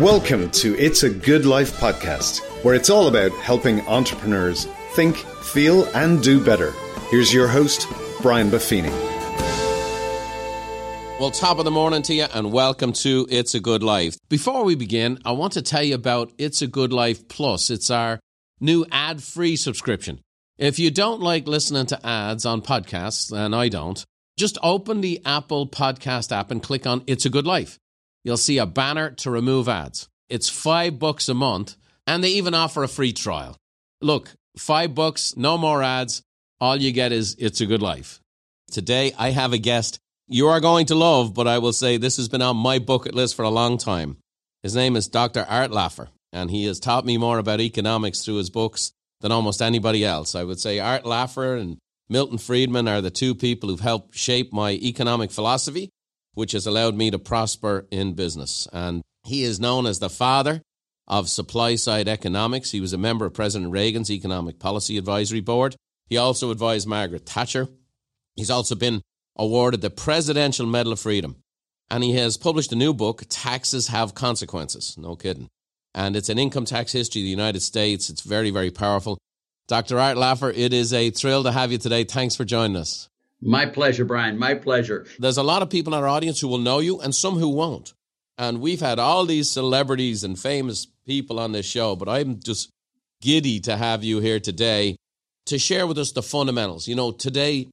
Welcome to It's a Good Life podcast, where it's all about helping entrepreneurs think, feel, and do better. Here's your host, Brian Buffini. Well, top of the morning to you, and welcome to It's a Good Life. Before we begin, I want to tell you about It's a Good Life Plus. It's our new ad free subscription. If you don't like listening to ads on podcasts, and I don't, just open the Apple Podcast app and click on It's a Good Life you'll see a banner to remove ads. It's five bucks a month, and they even offer a free trial. Look, five bucks, no more ads. All you get is It's a Good Life. Today, I have a guest you are going to love, but I will say this has been on my bucket list for a long time. His name is Dr. Art Laffer, and he has taught me more about economics through his books than almost anybody else. I would say Art Laffer and Milton Friedman are the two people who've helped shape my economic philosophy which has allowed me to prosper in business. And he is known as the father of supply side economics. He was a member of President Reagan's Economic Policy Advisory Board. He also advised Margaret Thatcher. He's also been awarded the Presidential Medal of Freedom. And he has published a new book, Taxes Have Consequences. No kidding. And it's an income tax history of the United States. It's very, very powerful. Dr. Art Laffer, it is a thrill to have you today. Thanks for joining us. My pleasure, Brian. My pleasure. There's a lot of people in our audience who will know you and some who won't. And we've had all these celebrities and famous people on this show, but I'm just giddy to have you here today to share with us the fundamentals. You know, today,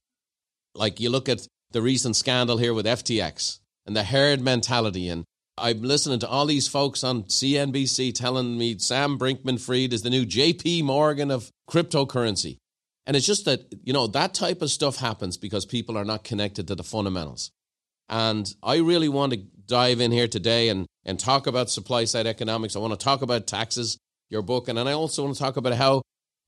like you look at the recent scandal here with FTX and the herd mentality, and I'm listening to all these folks on CNBC telling me Sam Bankman-Fried is the new JP Morgan of cryptocurrency. And it's just that, you know, that type of stuff happens because people are not connected to the fundamentals. And I really want to dive in here today and, and talk about supply side economics. I want to talk about taxes, your book, and then I also want to talk about how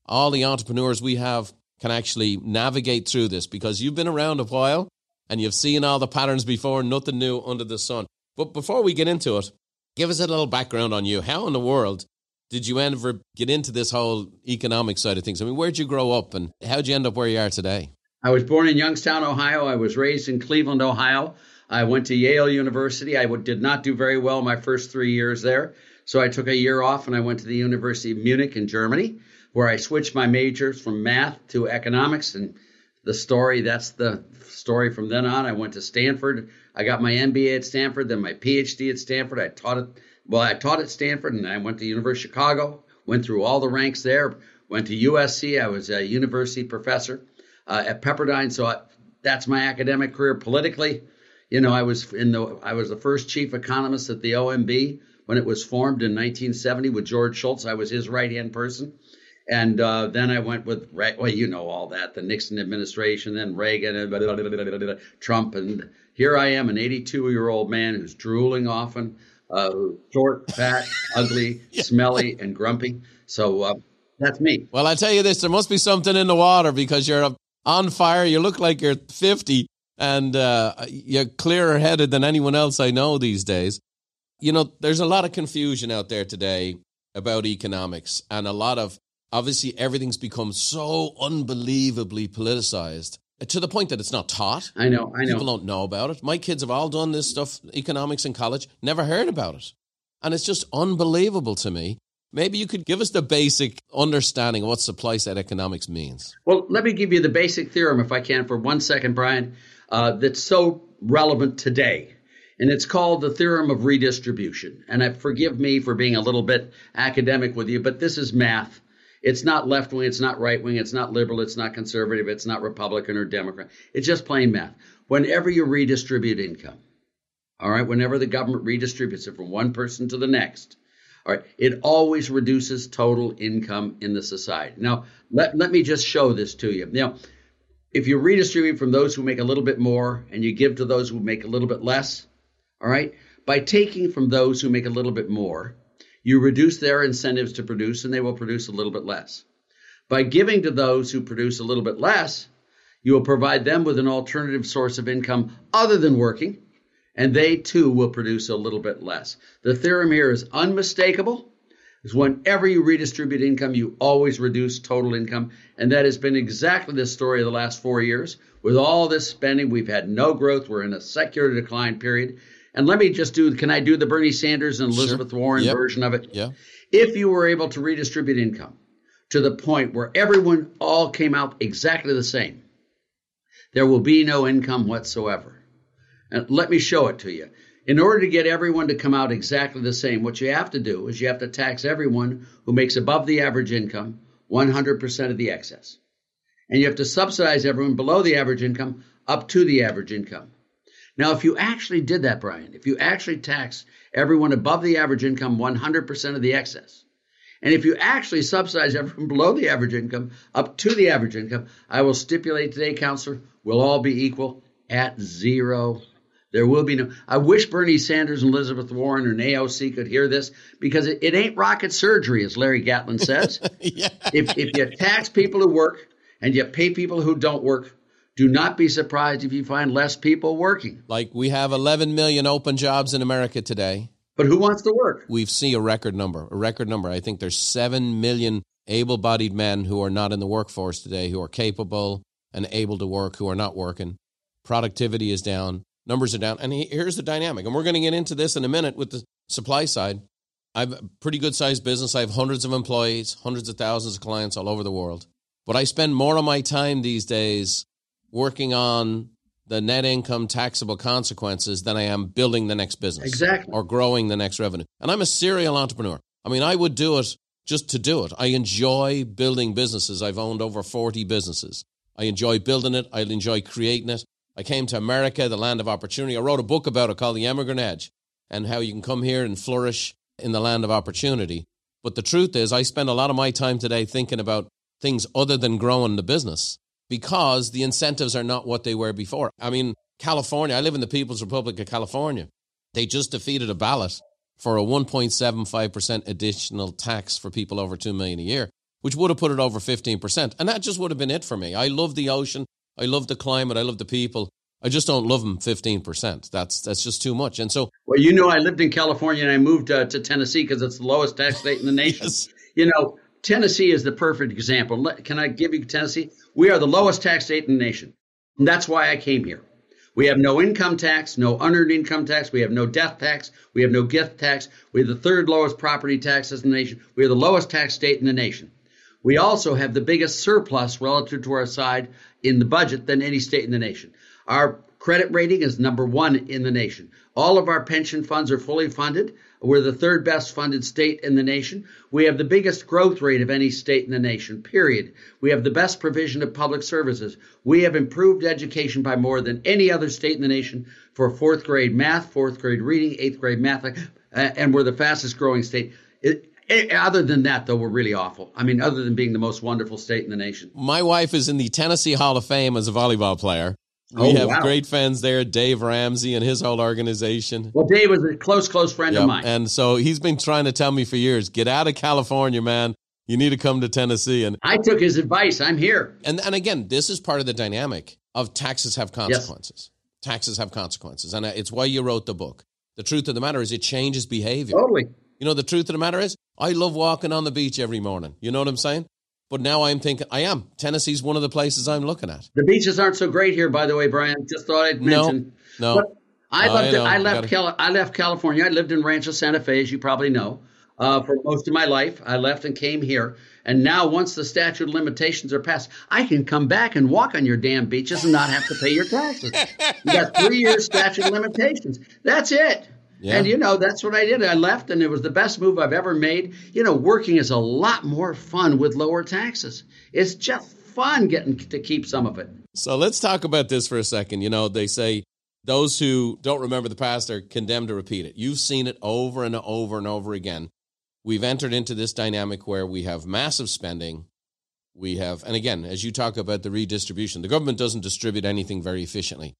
all the entrepreneurs we have can actually navigate through this because you've been around a while and you've seen all the patterns before, nothing new under the sun. But before we get into it, give us a little background on you. How in the world did you ever get into this whole economic side of things? I mean, where'd you grow up and how'd you end up where you are today? I was born in Youngstown, Ohio. I was raised in Cleveland, Ohio. I went to Yale University. I did not do very well my first three years there. So I took a year off and I went to the University of Munich in Germany, where I switched my majors from math to economics. And the story, that's the story from then on. I went to Stanford. I got my MBA at Stanford, then my PhD at Stanford. I taught it well, I taught at Stanford and I went to University of Chicago, went through all the ranks there, went to USC. I was a university professor uh, at Pepperdine. So I, that's my academic career politically. You know, I was in the I was the first chief economist at the OMB when it was formed in 1970 with George Shultz. I was his right hand person. And uh, then I went with, well, you know all that, the Nixon administration, then Reagan, and blah, blah, blah, Trump. And here I am, an 82 year old man who's drooling often, uh, short, fat, ugly, yeah. smelly, and grumpy. So uh, that's me. Well, I tell you this: there must be something in the water because you're on fire. You look like you're 50, and uh, you're clearer headed than anyone else I know these days. You know, there's a lot of confusion out there today about economics, and a lot of obviously everything's become so unbelievably politicized to the point that it's not taught. I know, I know. People don't know about it. My kids have all done this stuff, economics in college, never heard about it. And it's just unbelievable to me. Maybe you could give us the basic understanding of what supply side economics means. Well, let me give you the basic theorem, if I can, for one second, Brian, uh, that's so relevant today. And it's called the theorem of redistribution. And I, forgive me for being a little bit academic with you, but this is math. It's not left wing, it's not right wing, it's not liberal, it's not conservative, it's not Republican or Democrat. It's just plain math. Whenever you redistribute income, all right, whenever the government redistributes it from one person to the next, all right, it always reduces total income in the society. Now, let, let me just show this to you. Now, if you redistribute from those who make a little bit more and you give to those who make a little bit less, all right, by taking from those who make a little bit more, you reduce their incentives to produce, and they will produce a little bit less. By giving to those who produce a little bit less, you will provide them with an alternative source of income other than working, and they too will produce a little bit less. The theorem here is unmistakable. Is whenever you redistribute income, you always reduce total income. And that has been exactly the story of the last four years. With all this spending, we've had no growth. We're in a secular decline period. And let me just do can I do the Bernie Sanders and Elizabeth sure. Warren yep. version of it? Yeah. If you were able to redistribute income to the point where everyone all came out exactly the same, there will be no income whatsoever. And let me show it to you. In order to get everyone to come out exactly the same, what you have to do is you have to tax everyone who makes above the average income 100% of the excess. And you have to subsidize everyone below the average income up to the average income. Now, if you actually did that, Brian, if you actually taxed everyone above the average income 100% of the excess, and if you actually subsidize everyone below the average income up to the average income, I will stipulate today, counselor, we'll all be equal at zero. There will be no. I wish Bernie Sanders and Elizabeth Warren and AOC could hear this because it, it ain't rocket surgery, as Larry Gatlin says. yeah. if, if you tax people who work and you pay people who don't work, do not be surprised if you find less people working. Like we have 11 million open jobs in America today. But who wants to work? We've seen a record number, a record number. I think there's 7 million able bodied men who are not in the workforce today, who are capable and able to work, who are not working. Productivity is down, numbers are down. And here's the dynamic. And we're going to get into this in a minute with the supply side. I have a pretty good sized business. I have hundreds of employees, hundreds of thousands of clients all over the world. But I spend more of my time these days working on the net income taxable consequences than I am building the next business. Exactly. Or growing the next revenue. And I'm a serial entrepreneur. I mean, I would do it just to do it. I enjoy building businesses. I've owned over 40 businesses. I enjoy building it. I enjoy creating it. I came to America, the land of opportunity. I wrote a book about it called The Emigrant Edge and how you can come here and flourish in the land of opportunity. But the truth is, I spend a lot of my time today thinking about things other than growing the business because the incentives are not what they were before. I mean, California, I live in the People's Republic of California. They just defeated a ballot for a 1.75% additional tax for people over 2 million a year, which would have put it over 15%. And that just would have been it for me. I love the ocean. I love the climate. I love the people. I just don't love them 15%. That's that's just too much. And so Well, you know I lived in California and I moved uh, to Tennessee because it's the lowest tax state in the nation. yes. You know, Tennessee is the perfect example. Can I give you Tennessee? We are the lowest tax state in the nation. And that's why I came here. We have no income tax, no unearned income tax. We have no death tax. We have no gift tax. We have the third lowest property taxes in the nation. We are the lowest tax state in the nation. We also have the biggest surplus relative to our side in the budget than any state in the nation. Our credit rating is number one in the nation. All of our pension funds are fully funded. We're the third best funded state in the nation. We have the biggest growth rate of any state in the nation, period. We have the best provision of public services. We have improved education by more than any other state in the nation for fourth grade math, fourth grade reading, eighth grade math, uh, and we're the fastest growing state. It, other than that, though, we're really awful. I mean, other than being the most wonderful state in the nation. My wife is in the Tennessee Hall of Fame as a volleyball player. We oh, have wow. great fans there, Dave Ramsey and his whole organization. Well, Dave was a close, close friend of mine. And so he's been trying to tell me for years, get out of California, man. You need to come to Tennessee. And I took his advice. I'm here. And and again, this is part of the dynamic of taxes have consequences. Yes. Taxes have consequences. And uh, it's why you wrote the book. The truth of the matter is it changes behavior. Totally. You know, the truth of the matter is I love walking on the beach every morning. You know what I'm saying? But now I'm thinking, I am. Tennessee's one of the places I'm looking at. The beaches aren't so great here, by the way, Brian. Just thought I'd mention. No, no. But I, left, I, I left, Cali- I left California. I lived in Rancho Santa Fe, as you probably know, uh, for most of my life. I left and came here. And now, once the statute of limitations are passed, I can come back and walk on your damn beaches and not have to pay your taxes. you got three years statute of limitations. That's it. Yeah. And you know, that's what I did. I left and it was the best move I've ever made. You know, working is a lot more fun with lower taxes. It's just fun getting to keep some of it. So let's talk about this for a second. You know, they say those who don't remember the past are condemned to repeat it. You've seen it over and over and over again. We've entered into this dynamic where we have massive spending. We have, and again, as you talk about the redistribution, the government doesn't distribute anything very efficiently.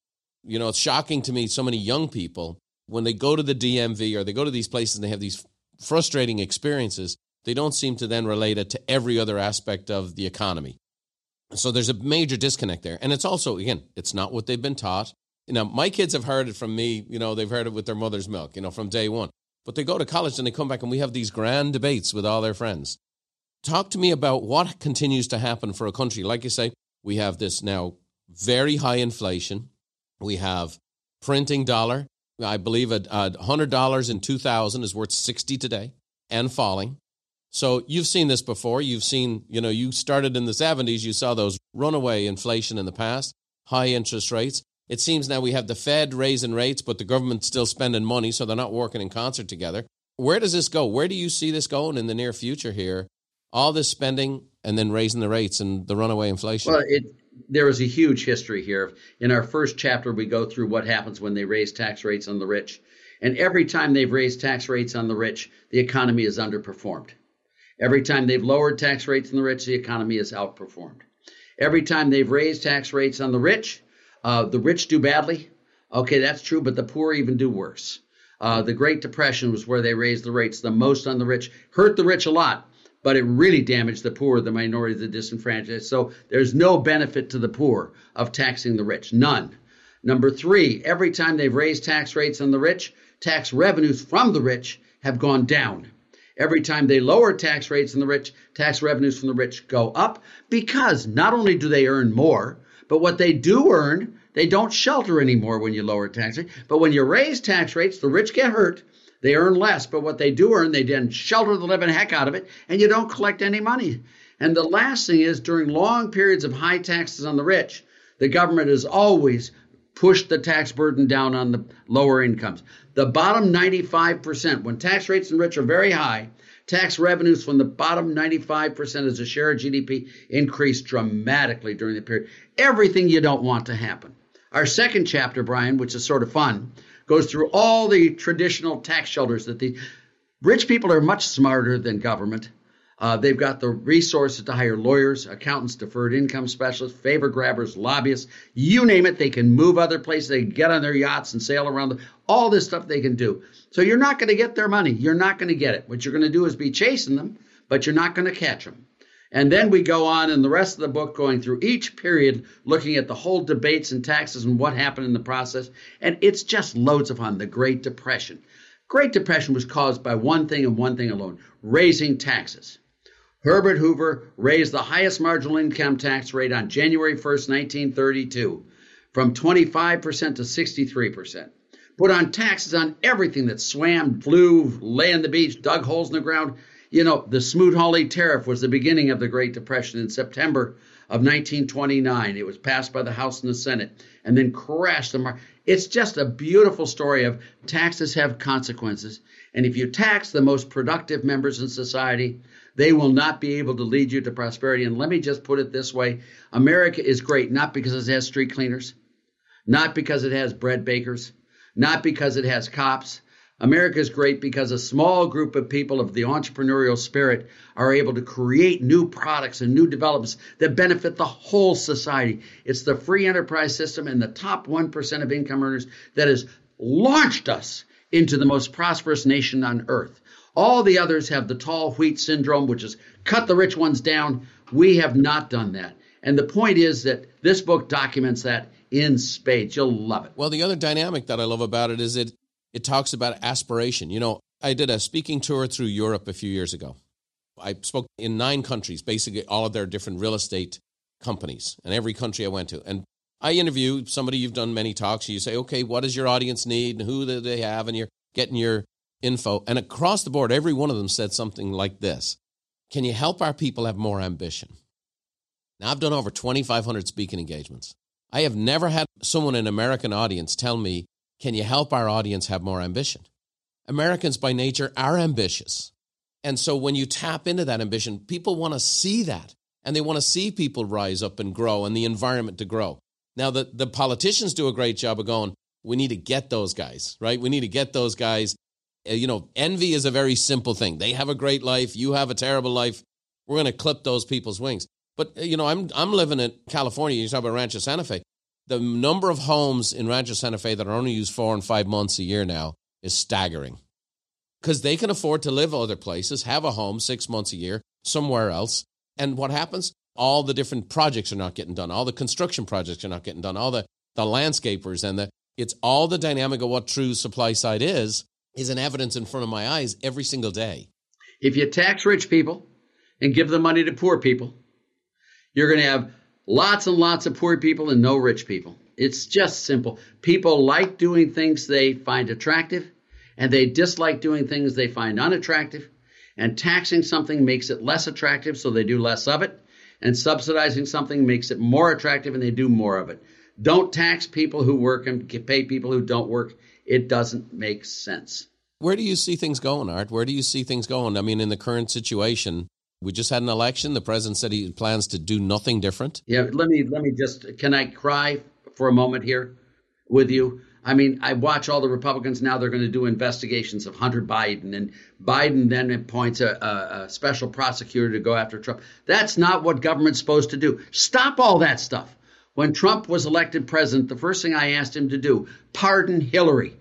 You know, it's shocking to me so many young people when they go to the DMV or they go to these places and they have these frustrating experiences, they don't seem to then relate it to every other aspect of the economy. So there's a major disconnect there. And it's also, again, it's not what they've been taught. You know, my kids have heard it from me, you know, they've heard it with their mother's milk, you know, from day one. But they go to college and they come back and we have these grand debates with all their friends. Talk to me about what continues to happen for a country. Like you say, we have this now very high inflation. We have printing dollar I believe a, a hundred dollars in 2000 is worth 60 today and falling. So you've seen this before. You've seen, you know, you started in the 70s, you saw those runaway inflation in the past, high interest rates. It seems now we have the Fed raising rates, but the government's still spending money, so they're not working in concert together. Where does this go? Where do you see this going in the near future here? All this spending and then raising the rates and the runaway inflation. Well, it, there is a huge history here. In our first chapter, we go through what happens when they raise tax rates on the rich. And every time they've raised tax rates on the rich, the economy is underperformed. Every time they've lowered tax rates on the rich, the economy has outperformed. Every time they've raised tax rates on the rich, uh, the rich do badly. Okay, that's true, but the poor even do worse. Uh, the Great Depression was where they raised the rates the most on the rich, hurt the rich a lot, but it really damaged the poor, the minority, the disenfranchised. So there's no benefit to the poor of taxing the rich, none. Number three, every time they've raised tax rates on the rich, tax revenues from the rich have gone down. Every time they lower tax rates on the rich, tax revenues from the rich go up because not only do they earn more, but what they do earn, they don't shelter anymore when you lower tax rates. But when you raise tax rates, the rich get hurt. They earn less, but what they do earn, they then shelter the living heck out of it, and you don't collect any money. And the last thing is during long periods of high taxes on the rich, the government has always pushed the tax burden down on the lower incomes. The bottom 95%, when tax rates and rich are very high, tax revenues from the bottom 95% as a share of GDP increased dramatically during the period. Everything you don't want to happen. Our second chapter, Brian, which is sort of fun, goes through all the traditional tax shelters that the rich people are much smarter than government. Uh, they've got the resources to hire lawyers, accountants, deferred income specialists, favor grabbers, lobbyists, you name it. They can move other places. They get on their yachts and sail around. The, all this stuff they can do. So you're not going to get their money. You're not going to get it. What you're going to do is be chasing them, but you're not going to catch them. And then we go on in the rest of the book, going through each period, looking at the whole debates and taxes and what happened in the process. And it's just loads of fun. The Great Depression. Great Depression was caused by one thing and one thing alone raising taxes. Herbert Hoover raised the highest marginal income tax rate on January 1st, 1932, from 25% to 63%. Put on taxes on everything that swam, flew, lay on the beach, dug holes in the ground. You know, the Smoot-Hawley tariff was the beginning of the Great Depression in September of 1929. It was passed by the House and the Senate and then crashed the market. It's just a beautiful story of taxes have consequences. And if you tax the most productive members in society, they will not be able to lead you to prosperity. And let me just put it this way America is great not because it has street cleaners, not because it has bread bakers, not because it has cops. America is great because a small group of people of the entrepreneurial spirit are able to create new products and new developments that benefit the whole society. It's the free enterprise system and the top 1% of income earners that has launched us into the most prosperous nation on earth. All the others have the tall wheat syndrome, which is cut the rich ones down. We have not done that. And the point is that this book documents that in spades. You'll love it. Well, the other dynamic that I love about it is it it talks about aspiration. You know, I did a speaking tour through Europe a few years ago. I spoke in nine countries, basically all of their different real estate companies, and every country I went to. And I interview somebody you've done many talks. You say, okay, what does your audience need, and who do they have, and you're getting your info. And across the board, every one of them said something like this Can you help our people have more ambition? Now, I've done over 2,500 speaking engagements. I have never had someone in an American audience tell me, Can you help our audience have more ambition? Americans by nature are ambitious. And so when you tap into that ambition, people want to see that. And they want to see people rise up and grow and the environment to grow. Now, the, the politicians do a great job of going, we need to get those guys, right? We need to get those guys uh, you know, envy is a very simple thing. They have a great life, you have a terrible life. We're going to clip those people's wings. But uh, you know, I'm I'm living in California. You talk about Rancho Santa Fe. The number of homes in Rancho Santa Fe that are only used four and five months a year now is staggering. Because they can afford to live other places, have a home six months a year somewhere else. And what happens? All the different projects are not getting done. All the construction projects are not getting done. All the, the landscapers and the it's all the dynamic of what true supply side is is an evidence in front of my eyes every single day. If you tax rich people and give the money to poor people, you're going to have lots and lots of poor people and no rich people. It's just simple. People like doing things they find attractive, and they dislike doing things they find unattractive. And taxing something makes it less attractive, so they do less of it. And subsidizing something makes it more attractive, and they do more of it. Don't tax people who work and pay people who don't work. It doesn't make sense. Where do you see things going, Art? Where do you see things going? I mean, in the current situation, we just had an election. The president said he plans to do nothing different. Yeah, let me let me just can I cry for a moment here with you? I mean, I watch all the Republicans now. They're going to do investigations of Hunter Biden, and Biden then appoints a, a, a, special prosecutor to go after Trump. That's not what government's supposed to do. Stop all that stuff. When Trump was elected president, the first thing I asked him to do, pardon Hillary.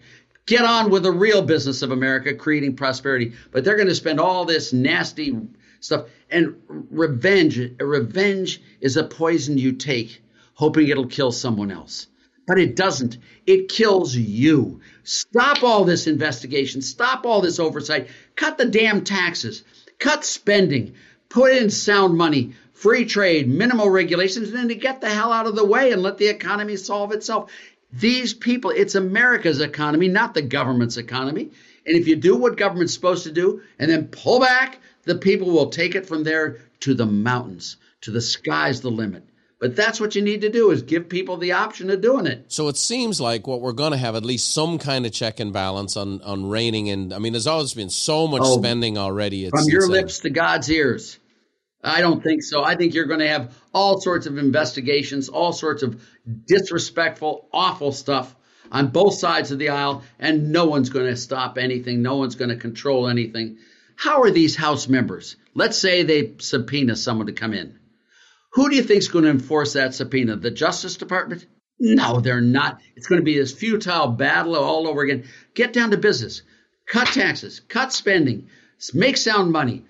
Get on with the real business of America, creating prosperity. But they're going to spend all this nasty stuff. And revenge, revenge is a poison you take, hoping it'll kill someone else but it doesn't. It kills you. Stop all this investigation. Stop all this oversight. Cut the damn taxes. Cut spending. Put in sound money, free trade, minimal regulations, and then to get the hell out of the way and let the economy solve itself. These people, it's America's economy, not the government's economy. And if you do what government's supposed to do and then pull back, the people will take it from there to the mountains, to the sky's the limit. But that's what you need to do is give people the option of doing it. So it seems like what we're going to have at least some kind of check and balance on on reining in. I mean, there's always been so much oh, spending already. It's, from your lips to God's ears. I don't think so. I think you're going to have all sorts of investigations, all sorts of disrespectful, awful stuff on both sides of the aisle, and no one's going to stop anything. No one's going to control anything. How are these House members? Let's say they subpoena someone to come in. Who do you think is going to enforce that subpoena? The Justice Department? No, they're not. It's going to be this futile battle all over again. Get down to business. Cut taxes, cut spending, make sound money,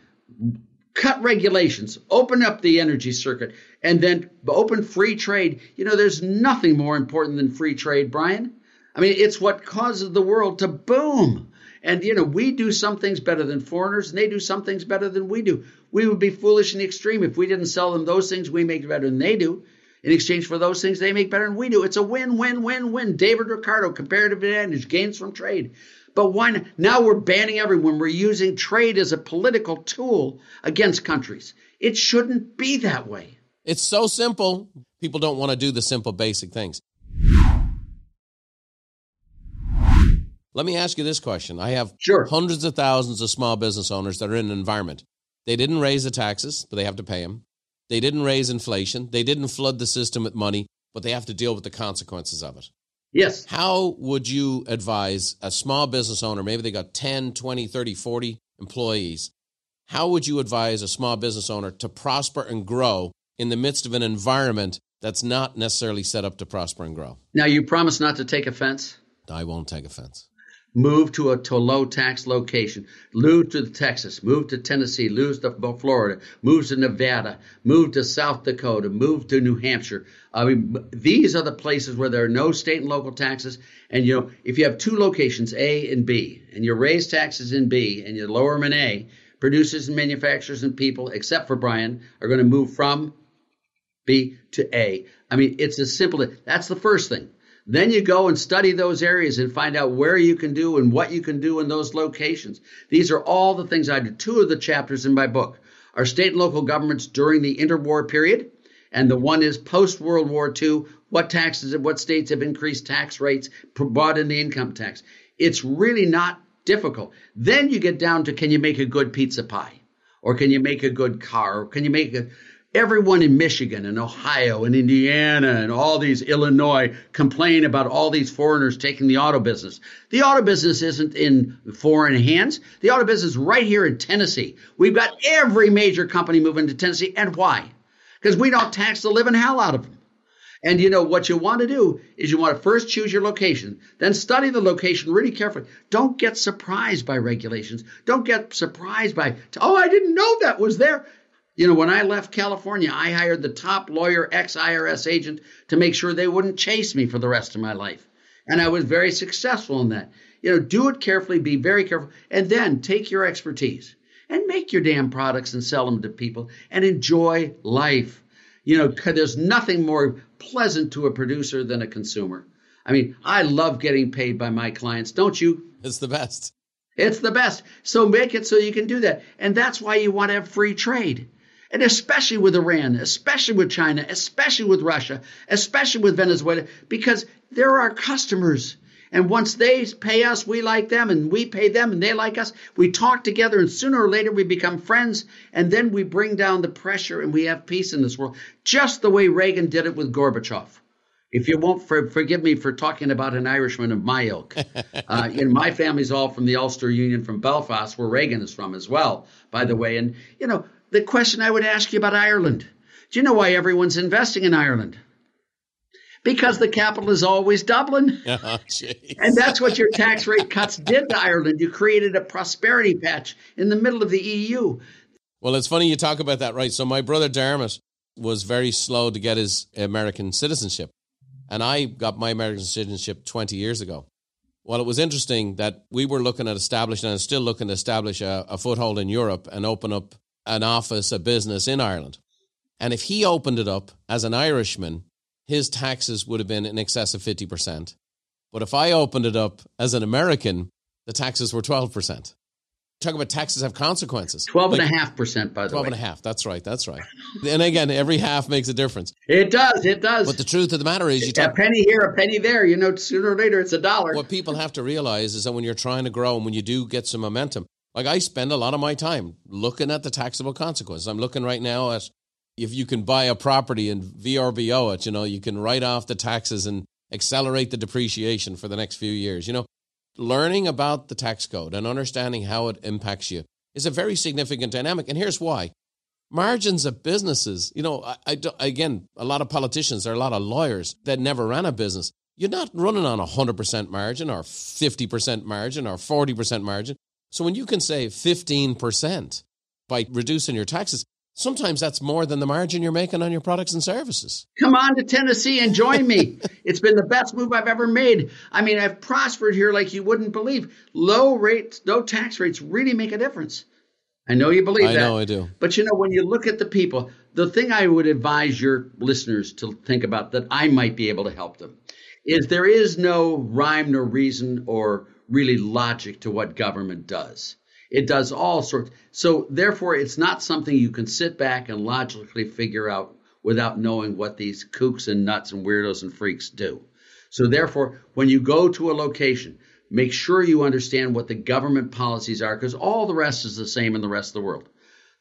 cut regulations, open up the energy circuit, and then open free trade. You know, there's nothing more important than free trade, Brian. I mean, it's what causes the world to boom. And, you know, we do some things better than foreigners, and they do some things better than we do. We would be foolish in the extreme if we didn't sell them those things we make better than they do. In exchange for those things they make better than we do. It's a win, win, win, win. David Ricardo, comparative advantage, gains from trade. But? Now we're banning everyone. We're using trade as a political tool against countries. It shouldn't be that way. It's so simple. People don't want to do the simple, basic things. Let me ask you this question. I have sure. hundreds of thousands of small business owners that are in an environment. They didn't raise the taxes, but they have to pay them. They didn't raise inflation. They didn't flood the system with money, but they have to deal with the consequences of it. Yes. How would you advise a small business owner, maybe they got 10, 20, 30, 40 employees, how would you advise a small business owner to prosper and grow in the midst of an environment that's not necessarily set up to prosper and grow? Now, you promise not to take offense? I won't take offense move to a to low tax location, move to Texas, move to Tennessee, move to Florida, move to Nevada, move to South Dakota, move to New Hampshire. I mean, these are the places where there are no state and local taxes. And you know, if you have two locations, A and B, and you raise taxes in B and you lower them in A, producers and manufacturers and people, except for Brian, are going to move from B to A. I mean, it's as simple that's the first thing. Then you go and study those areas and find out where you can do and what you can do in those locations. These are all the things I do. Two of the chapters in my book are state and local governments during the interwar period, and the one is post World War II. What taxes, and what states have increased tax rates, brought in the income tax. It's really not difficult. Then you get down to can you make a good pizza pie? Or can you make a good car? Or can you make a Everyone in Michigan and Ohio and Indiana and all these Illinois complain about all these foreigners taking the auto business. The auto business isn't in foreign hands. The auto business is right here in Tennessee. We've got every major company moving to Tennessee. And why? Because we don't tax the living hell out of them. And you know what you want to do is you want to first choose your location, then study the location really carefully. Don't get surprised by regulations. Don't get surprised by, oh, I didn't know that was there. You know, when I left California, I hired the top lawyer, ex IRS agent, to make sure they wouldn't chase me for the rest of my life. And I was very successful in that. You know, do it carefully, be very careful, and then take your expertise and make your damn products and sell them to people and enjoy life. You know, there's nothing more pleasant to a producer than a consumer. I mean, I love getting paid by my clients, don't you? It's the best. It's the best. So make it so you can do that. And that's why you want to have free trade. And especially with Iran, especially with China, especially with Russia, especially with Venezuela, because they're our customers. And once they pay us, we like them, and we pay them, and they like us. We talk together, and sooner or later we become friends, and then we bring down the pressure and we have peace in this world, just the way Reagan did it with Gorbachev. If you won't for, forgive me for talking about an Irishman of my ilk, uh, you know, my family's all from the Ulster Union from Belfast, where Reagan is from as well, by the way. And you know, the question I would ask you about Ireland: Do you know why everyone's investing in Ireland? Because the capital is always Dublin. Oh, and that's what your tax rate cuts did to Ireland. You created a prosperity patch in the middle of the EU. Well, it's funny you talk about that, right? So my brother Dermot was very slow to get his American citizenship. And I got my American citizenship 20 years ago. Well, it was interesting that we were looking at establishing and still looking to establish a, a foothold in Europe and open up an office, a business in Ireland. And if he opened it up as an Irishman, his taxes would have been in excess of 50%. But if I opened it up as an American, the taxes were 12% talk about taxes have consequences. Twelve like, a half percent, by the 12 way. 12 and a half. That's right. That's right. and again, every half makes a difference. It does. It does. But the truth of the matter is, you talk, a penny here, a penny there. You know, sooner or later, it's a dollar. What people have to realize is that when you're trying to grow and when you do get some momentum, like I spend a lot of my time looking at the taxable consequences. I'm looking right now at if you can buy a property and VRBO it, you know, you can write off the taxes and accelerate the depreciation for the next few years. You know, learning about the tax code and understanding how it impacts you is a very significant dynamic. And here's why margins of businesses, you know, I, I, again, a lot of politicians, there are a lot of lawyers that never ran a business. You're not running on a 100% margin or 50% margin or 40% margin. So when you can save 15% by reducing your taxes, Sometimes that's more than the margin you're making on your products and services. Come on to Tennessee and join me. it's been the best move I've ever made. I mean, I've prospered here like you wouldn't believe. Low rates, low tax rates really make a difference. I know you believe I that. I know I do. But you know, when you look at the people, the thing I would advise your listeners to think about that I might be able to help them is there is no rhyme nor reason or really logic to what government does. It does all sorts. So therefore, it's not something you can sit back and logically figure out without knowing what these kooks and nuts and weirdos and freaks do. So therefore, when you go to a location, make sure you understand what the government policies are because all the rest is the same in the rest of the world.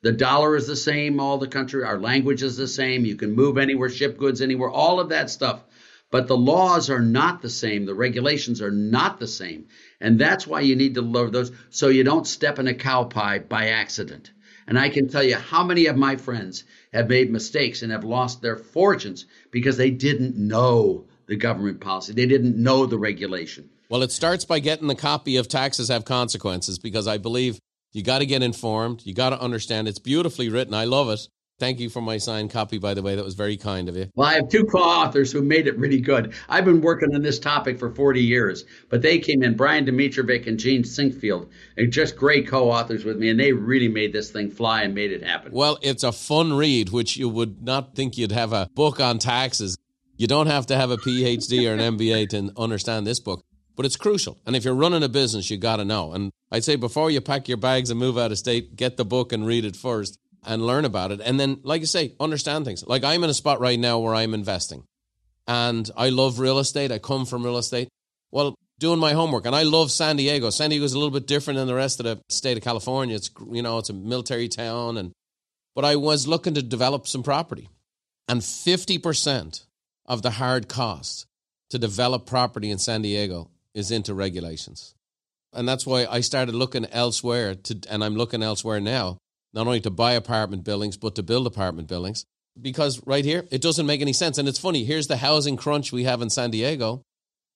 The dollar is the same, all the country, our language is the same. You can move anywhere, ship goods anywhere, all of that stuff. But the laws are not the same. The regulations are not the same. And that's why you need to lower those so you don't step in a cow pie by accident. And I can tell you how many of my friends have made mistakes and have lost their fortunes because they didn't know the government policy. They didn't know the regulation. Well, it starts by getting the copy of Taxes Have Consequences because I believe you got to get informed. You got to understand. It's beautifully written. I love it. Thank you for my signed copy, by the way. That was very kind of you. Well, I have two co authors who made it really good. I've been working on this topic for 40 years, but they came in, Brian Domitrovic and Jeanne Sinquefield, and just great co authors with me, and they really made this thing fly and made it happen. Well, it's a fun read, which you would not think you'd have a book on taxes. You don't have to have a PhD or an MBA to understand this book, but it's crucial. And if you're running a business, you got to know. And I'd say before you pack your bags and move out of state, get the book and read it first and learn about it. And then, like you say, understand things. Like I'm in a spot right now where I'm investing and I love real estate. I come from real estate. Well, doing my homework and I love San Diego. San Diego is a little bit different than the rest of the state of California. It's, you know, it's a military town. And, but I was looking to develop some property and 50% of the hard cost to develop property in San Diego is into regulations. And that's why I started looking elsewhere to, and I'm looking elsewhere now not only to buy apartment buildings, but to build apartment buildings. Because right here, it doesn't make any sense. And it's funny, here's the housing crunch we have in San Diego,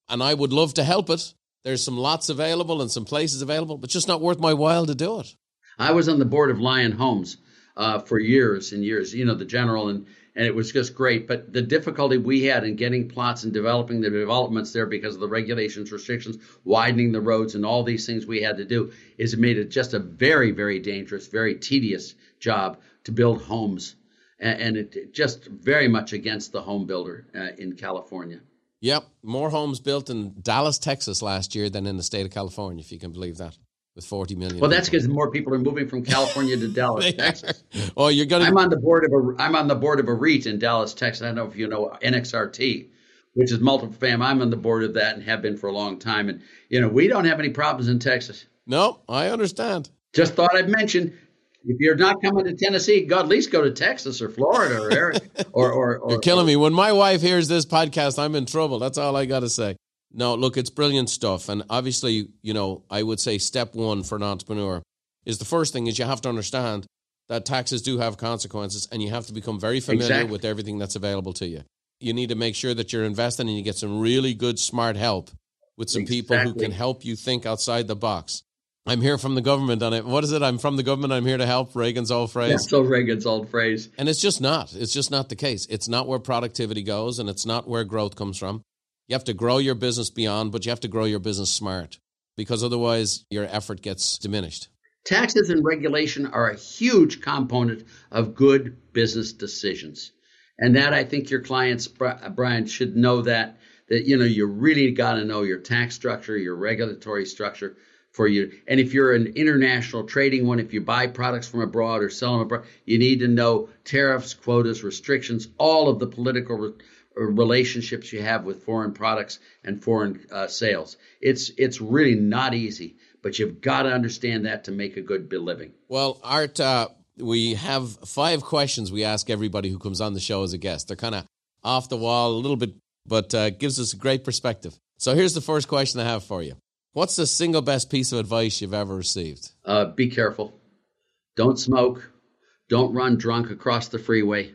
and I would love to help it. There's some lots available and some places available, but just not worth my while to do it. I was on the board of Lyon Homes uh, for years and years, you know, the general, and and it was just great. But the difficulty we had in getting plots and developing the developments there because of the regulations, restrictions, widening the roads, and all these things we had to do is it made it just a very, very dangerous, very tedious job to build homes. and, it just very much against the home builder uh, in California. Yep, more homes built in Dallas, Texas last year than in the state of California, if you can believe that, with 40 million. Well, that's because more people are moving from California to Dallas, Texas. Oh, you're going to. I'm on the board of a. I'm on the board of a REIT in Dallas, Texas. I don't know if you know NXRT, which is multiple fam. I'm on the board of that and have been for a long time. And you know, we don't have any problems in Texas. No, I understand. Just thought I'd mention if you're not coming to Tennessee, go at least go to Texas or Florida or or, or, or You're killing me. When my wife hears this podcast, I'm in trouble. That's all I got to say. No, look, it's brilliant stuff. And obviously, you know, I would say step one for an entrepreneur is the first thing is you have to understand that taxes do have consequences and you have to become very familiar Exactly. with everything that's available to you. You need to make sure that you're investing and you get some really good, smart help with some people who can help you think outside the box. I'm here from the government on it. What is it? I'm from the government. I'm here to help. Reagan's old phrase. That's so Reagan's old phrase. And it's just not. It's just not the case. It's not where productivity goes and it's not where growth comes from. You have to grow your business beyond, but you have to grow your business smart because otherwise your effort gets diminished. Taxes and regulation are a huge component of good business decisions. And that I think your clients, Brian, should know that, that, you know, you really got to know your tax structure, your regulatory structure for you. And if you're an international trading one, if you buy products from abroad or sell them abroad, you need to know tariffs, quotas, restrictions, all of the political relationships you have with foreign products and foreign uh, sales. It's, it's really not easy, but you've got to understand that to make a good living. Well, Art, uh, we have five questions we ask everybody who comes on the show as a guest. They're kind of off the wall a little bit, but uh, gives us a great perspective. So here's the first question I have for you. What's the single best piece of advice you've ever received? Uh, be careful. Don't smoke. Don't run drunk across the freeway.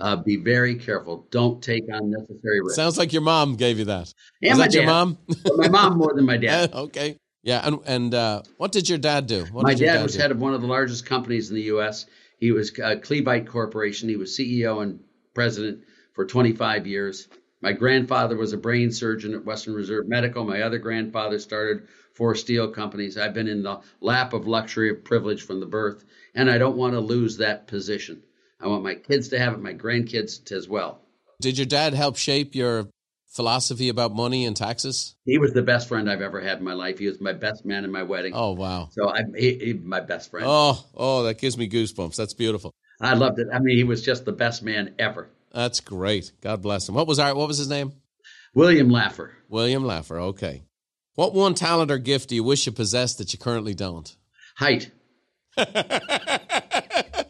Uh, be very careful. Don't take unnecessary risks. Sounds like your mom gave you that. And Was my that your mom? My mom more than my dad. okay. Yeah, and and uh, what did your dad do? What my did your dad was do? head of one of the largest companies in the U.S. He was uh, Clevite Corporation. He was CEO and president for 25 years. My grandfather was a brain surgeon at Western Reserve Medical. My other grandfather started four steel companies. I've been in the lap of luxury of privilege from the birth, and I don't want to lose that position. I want my kids to have it, my grandkids to as well. Did your dad help shape your philosophy about money and taxes? He was the best friend I've ever had in my life. He was my best man in my wedding. Oh wow. So I, he, he, my best friend. Oh, oh, that gives me goosebumps. That's beautiful. I loved it. I mean, he was just the best man ever. That's great. God bless him. What was our what was his name? William Laffer. William Laffer. Okay. What one talent or gift do you wish you possessed that you currently don't? Height.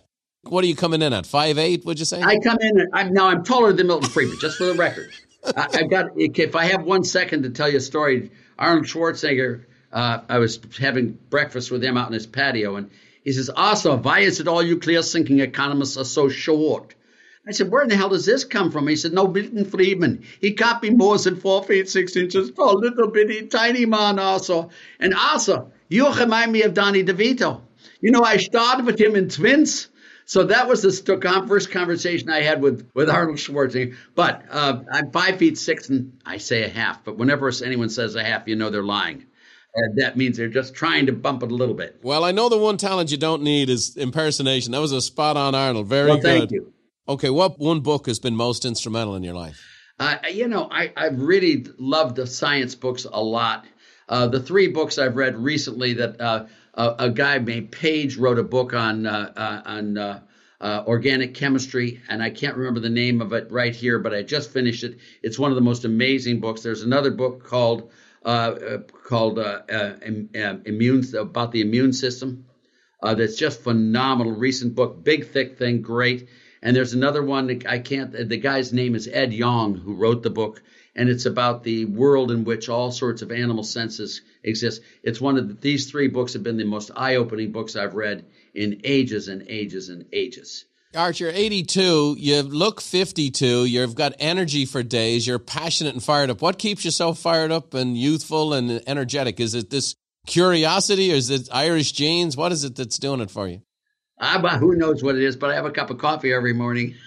What are you coming in at? Five eight? Would you say? I come in. I'm now. I'm taller than Milton Friedman, just for the record. I, I've got. If I have one second to tell you a story, Arnold Schwarzenegger. Uh, I was having breakfast with him out in his patio, and he says, "Asa, why is it all you clear thinking economists are so short?" I said, "Where in the hell does this come from?" He said, "No, Milton Friedman. He can't be more than four feet six inches tall, little bitty tiny man, Asa. And Asa, you remind me of Donnie DeVito. You know, I started with him in Twins." So that was the first conversation I had with, with Arnold Schwarzenegger. But uh, I'm five feet six and I say a half. But whenever anyone says a half, you know they're lying. And that means they're just trying to bump it a little bit. well, I know the one talent you don't need is impersonation. That was a spot on Arnold. Very Well, good. thank you. Okay, what one book has been most instrumental in your life? Uh, you know, I, I've really loved the science books a lot. Uh, the three books I've read recently that uh, a, a guy named Page wrote a book on uh, uh, on uh, uh, organic chemistry, and I can't remember the name of it right here, but I just finished it. It's one of the most amazing books. There's another book called called Im- immune about the immune system. That's just phenomenal. Recent book, big thick thing, great. And there's another one I can't. The guy's name is Ed Yong, who wrote the book, and it's about the world in which all sorts of animal senses exist. It's one of the, these three books have been the most eye-opening books I've read in ages and ages and ages. Art, you're 82. You look 52. You've got energy for days. You're passionate and fired up. What keeps you so fired up and youthful and energetic? Is it this curiosity or is it Irish genes? What is it that's doing it for you? Ah, I, but who knows what it is? But I have a cup of coffee every morning.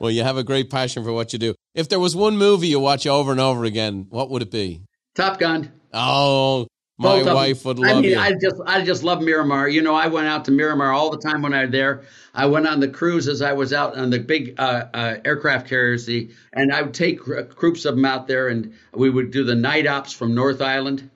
Well, you have a great passion for what you do. If there was one movie you watch over and over again, what would it be? Top Gun. Oh, My wife would love I mean, you. I just, I just love Miramar. You know, I went out to Miramar all the time when I was there. I went on the cruises. I was out on the big uh, uh, aircraft carriers, the, and I would take groups of them out there, and we would do the night ops from North Island.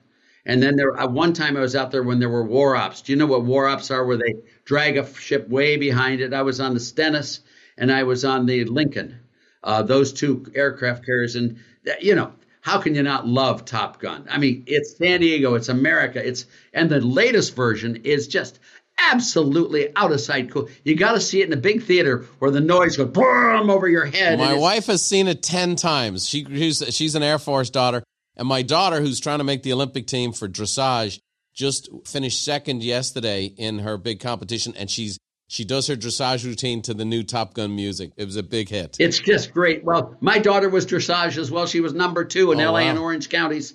And then there, uh, one time I was out there when there were war ops. Do you know what war ops are? Where they drag a ship way behind it. I was on the Stennis, and I was on the Lincoln. Uh, those two aircraft carriers, and you know, how can you not love Top Gun? I mean, it's San Diego, it's America, it's and the latest version is just absolutely out of sight cool. You got to see it in a big theater where the noise goes boom over your head. My wife has seen it ten times. She she's, she's an Air Force daughter, and my daughter, who's trying to make the Olympic team for dressage, just finished second yesterday in her big competition, and she's she does her dressage routine to the new Top Gun music. It was a big hit. It's just great. Well, my daughter was dressage as well. She was number two in Oh, LA wow. and Orange counties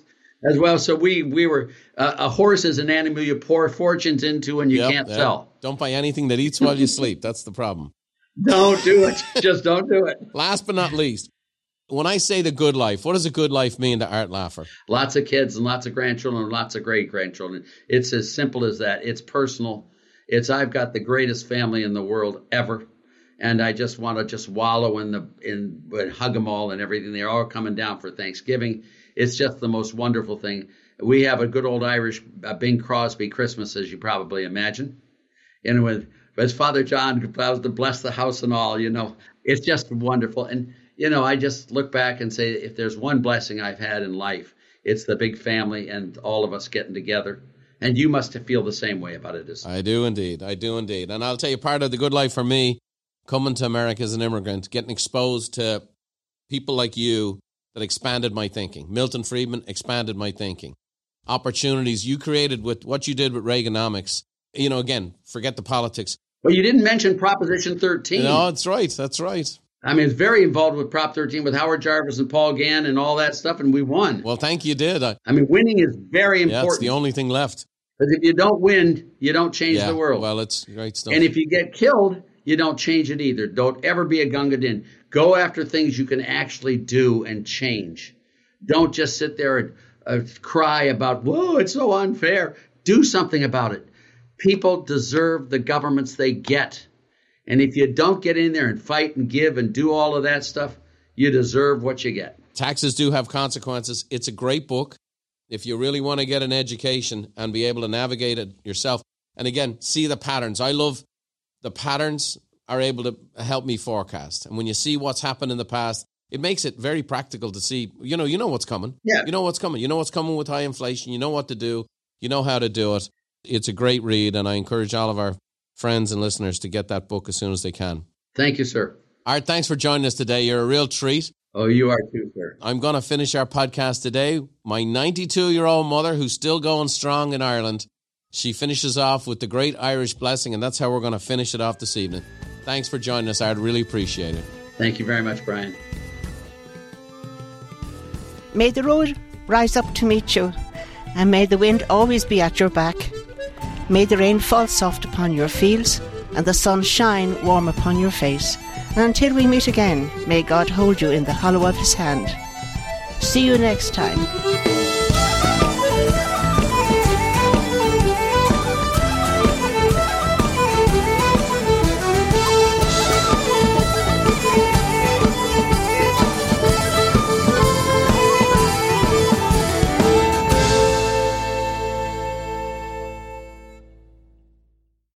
as well. So we we were uh, a horse is an animal you pour fortunes into and you Yep, can't yep. sell. Don't buy anything that eats while you sleep. That's the problem. Don't do it. just don't do it. Last but not least, when I say the good life, what does a good life mean to Art Laffer? Lots of kids and lots of grandchildren and lots of great grandchildren. It's as simple as that. It's personal. It's I've got the greatest family in the world ever, and I just want to just wallow in the in and hug them all and everything. They're all coming down for Thanksgiving. It's just the most wonderful thing. We have a good old Irish uh, Bing Crosby Christmas, as you probably imagine, and with as Father John vows to bless the house and all. You know, it's just wonderful. And you know, I just look back and say, if there's one blessing I've had in life, it's the big family and all of us getting together. And you must feel the same way about it as I do indeed. I do indeed. And I'll tell you, part of the good life for me, coming to America as an immigrant, getting exposed to people like you that expanded my thinking. Milton Friedman expanded my thinking. Opportunities you created with what you did with Reaganomics. You know, again, forget the politics. Well, you didn't mention Proposition 13. No, that's right. That's right. I mean, it's very involved with Prop 13 with Howard Jarvis and Paul Gann and all that stuff, and we won. Well, thank you, did. I, I mean, winning is very important. the only thing left. Because if you don't win, you don't change Yeah, the world. well, it's great stuff. and if you get killed, you don't change it either. Don't ever be a Gunga Din. Go after things you can actually do and change. Don't just sit there and uh, cry about, whoa, it's so unfair. Do something about it. People deserve the governments they get. And if you don't get in there and fight and give and do all of that stuff, you deserve what you get. Taxes do have consequences. It's a great book if you really want to get an education and be able to navigate it yourself. And again, see the patterns. I love the patterns are able to help me forecast. And when you see what's happened in the past, it makes it very practical to see, you know, you know what's coming. Yeah. You know what's coming. You know what's coming with high inflation. You know what to do. You know how to do it. It's a great read, and I encourage all of our friends and listeners to get that book as soon as they can. Thank you, sir. Art, thanks for joining us today. You're a real treat. Oh, you are too, sir. I'm going to finish our podcast today. My 92 year old mother, who's still going strong in Ireland, she finishes off with the great Irish blessing, and that's how we're going to finish it off this evening. Thanks for joining us. I'd really appreciate it. Thank you very much, Brian. May the road rise up to meet you, and may the wind always be at your back. May the rain fall soft upon your fields, and the sun shine warm upon your face. Until we meet again, may God hold you in the hollow of his hand. See you next time.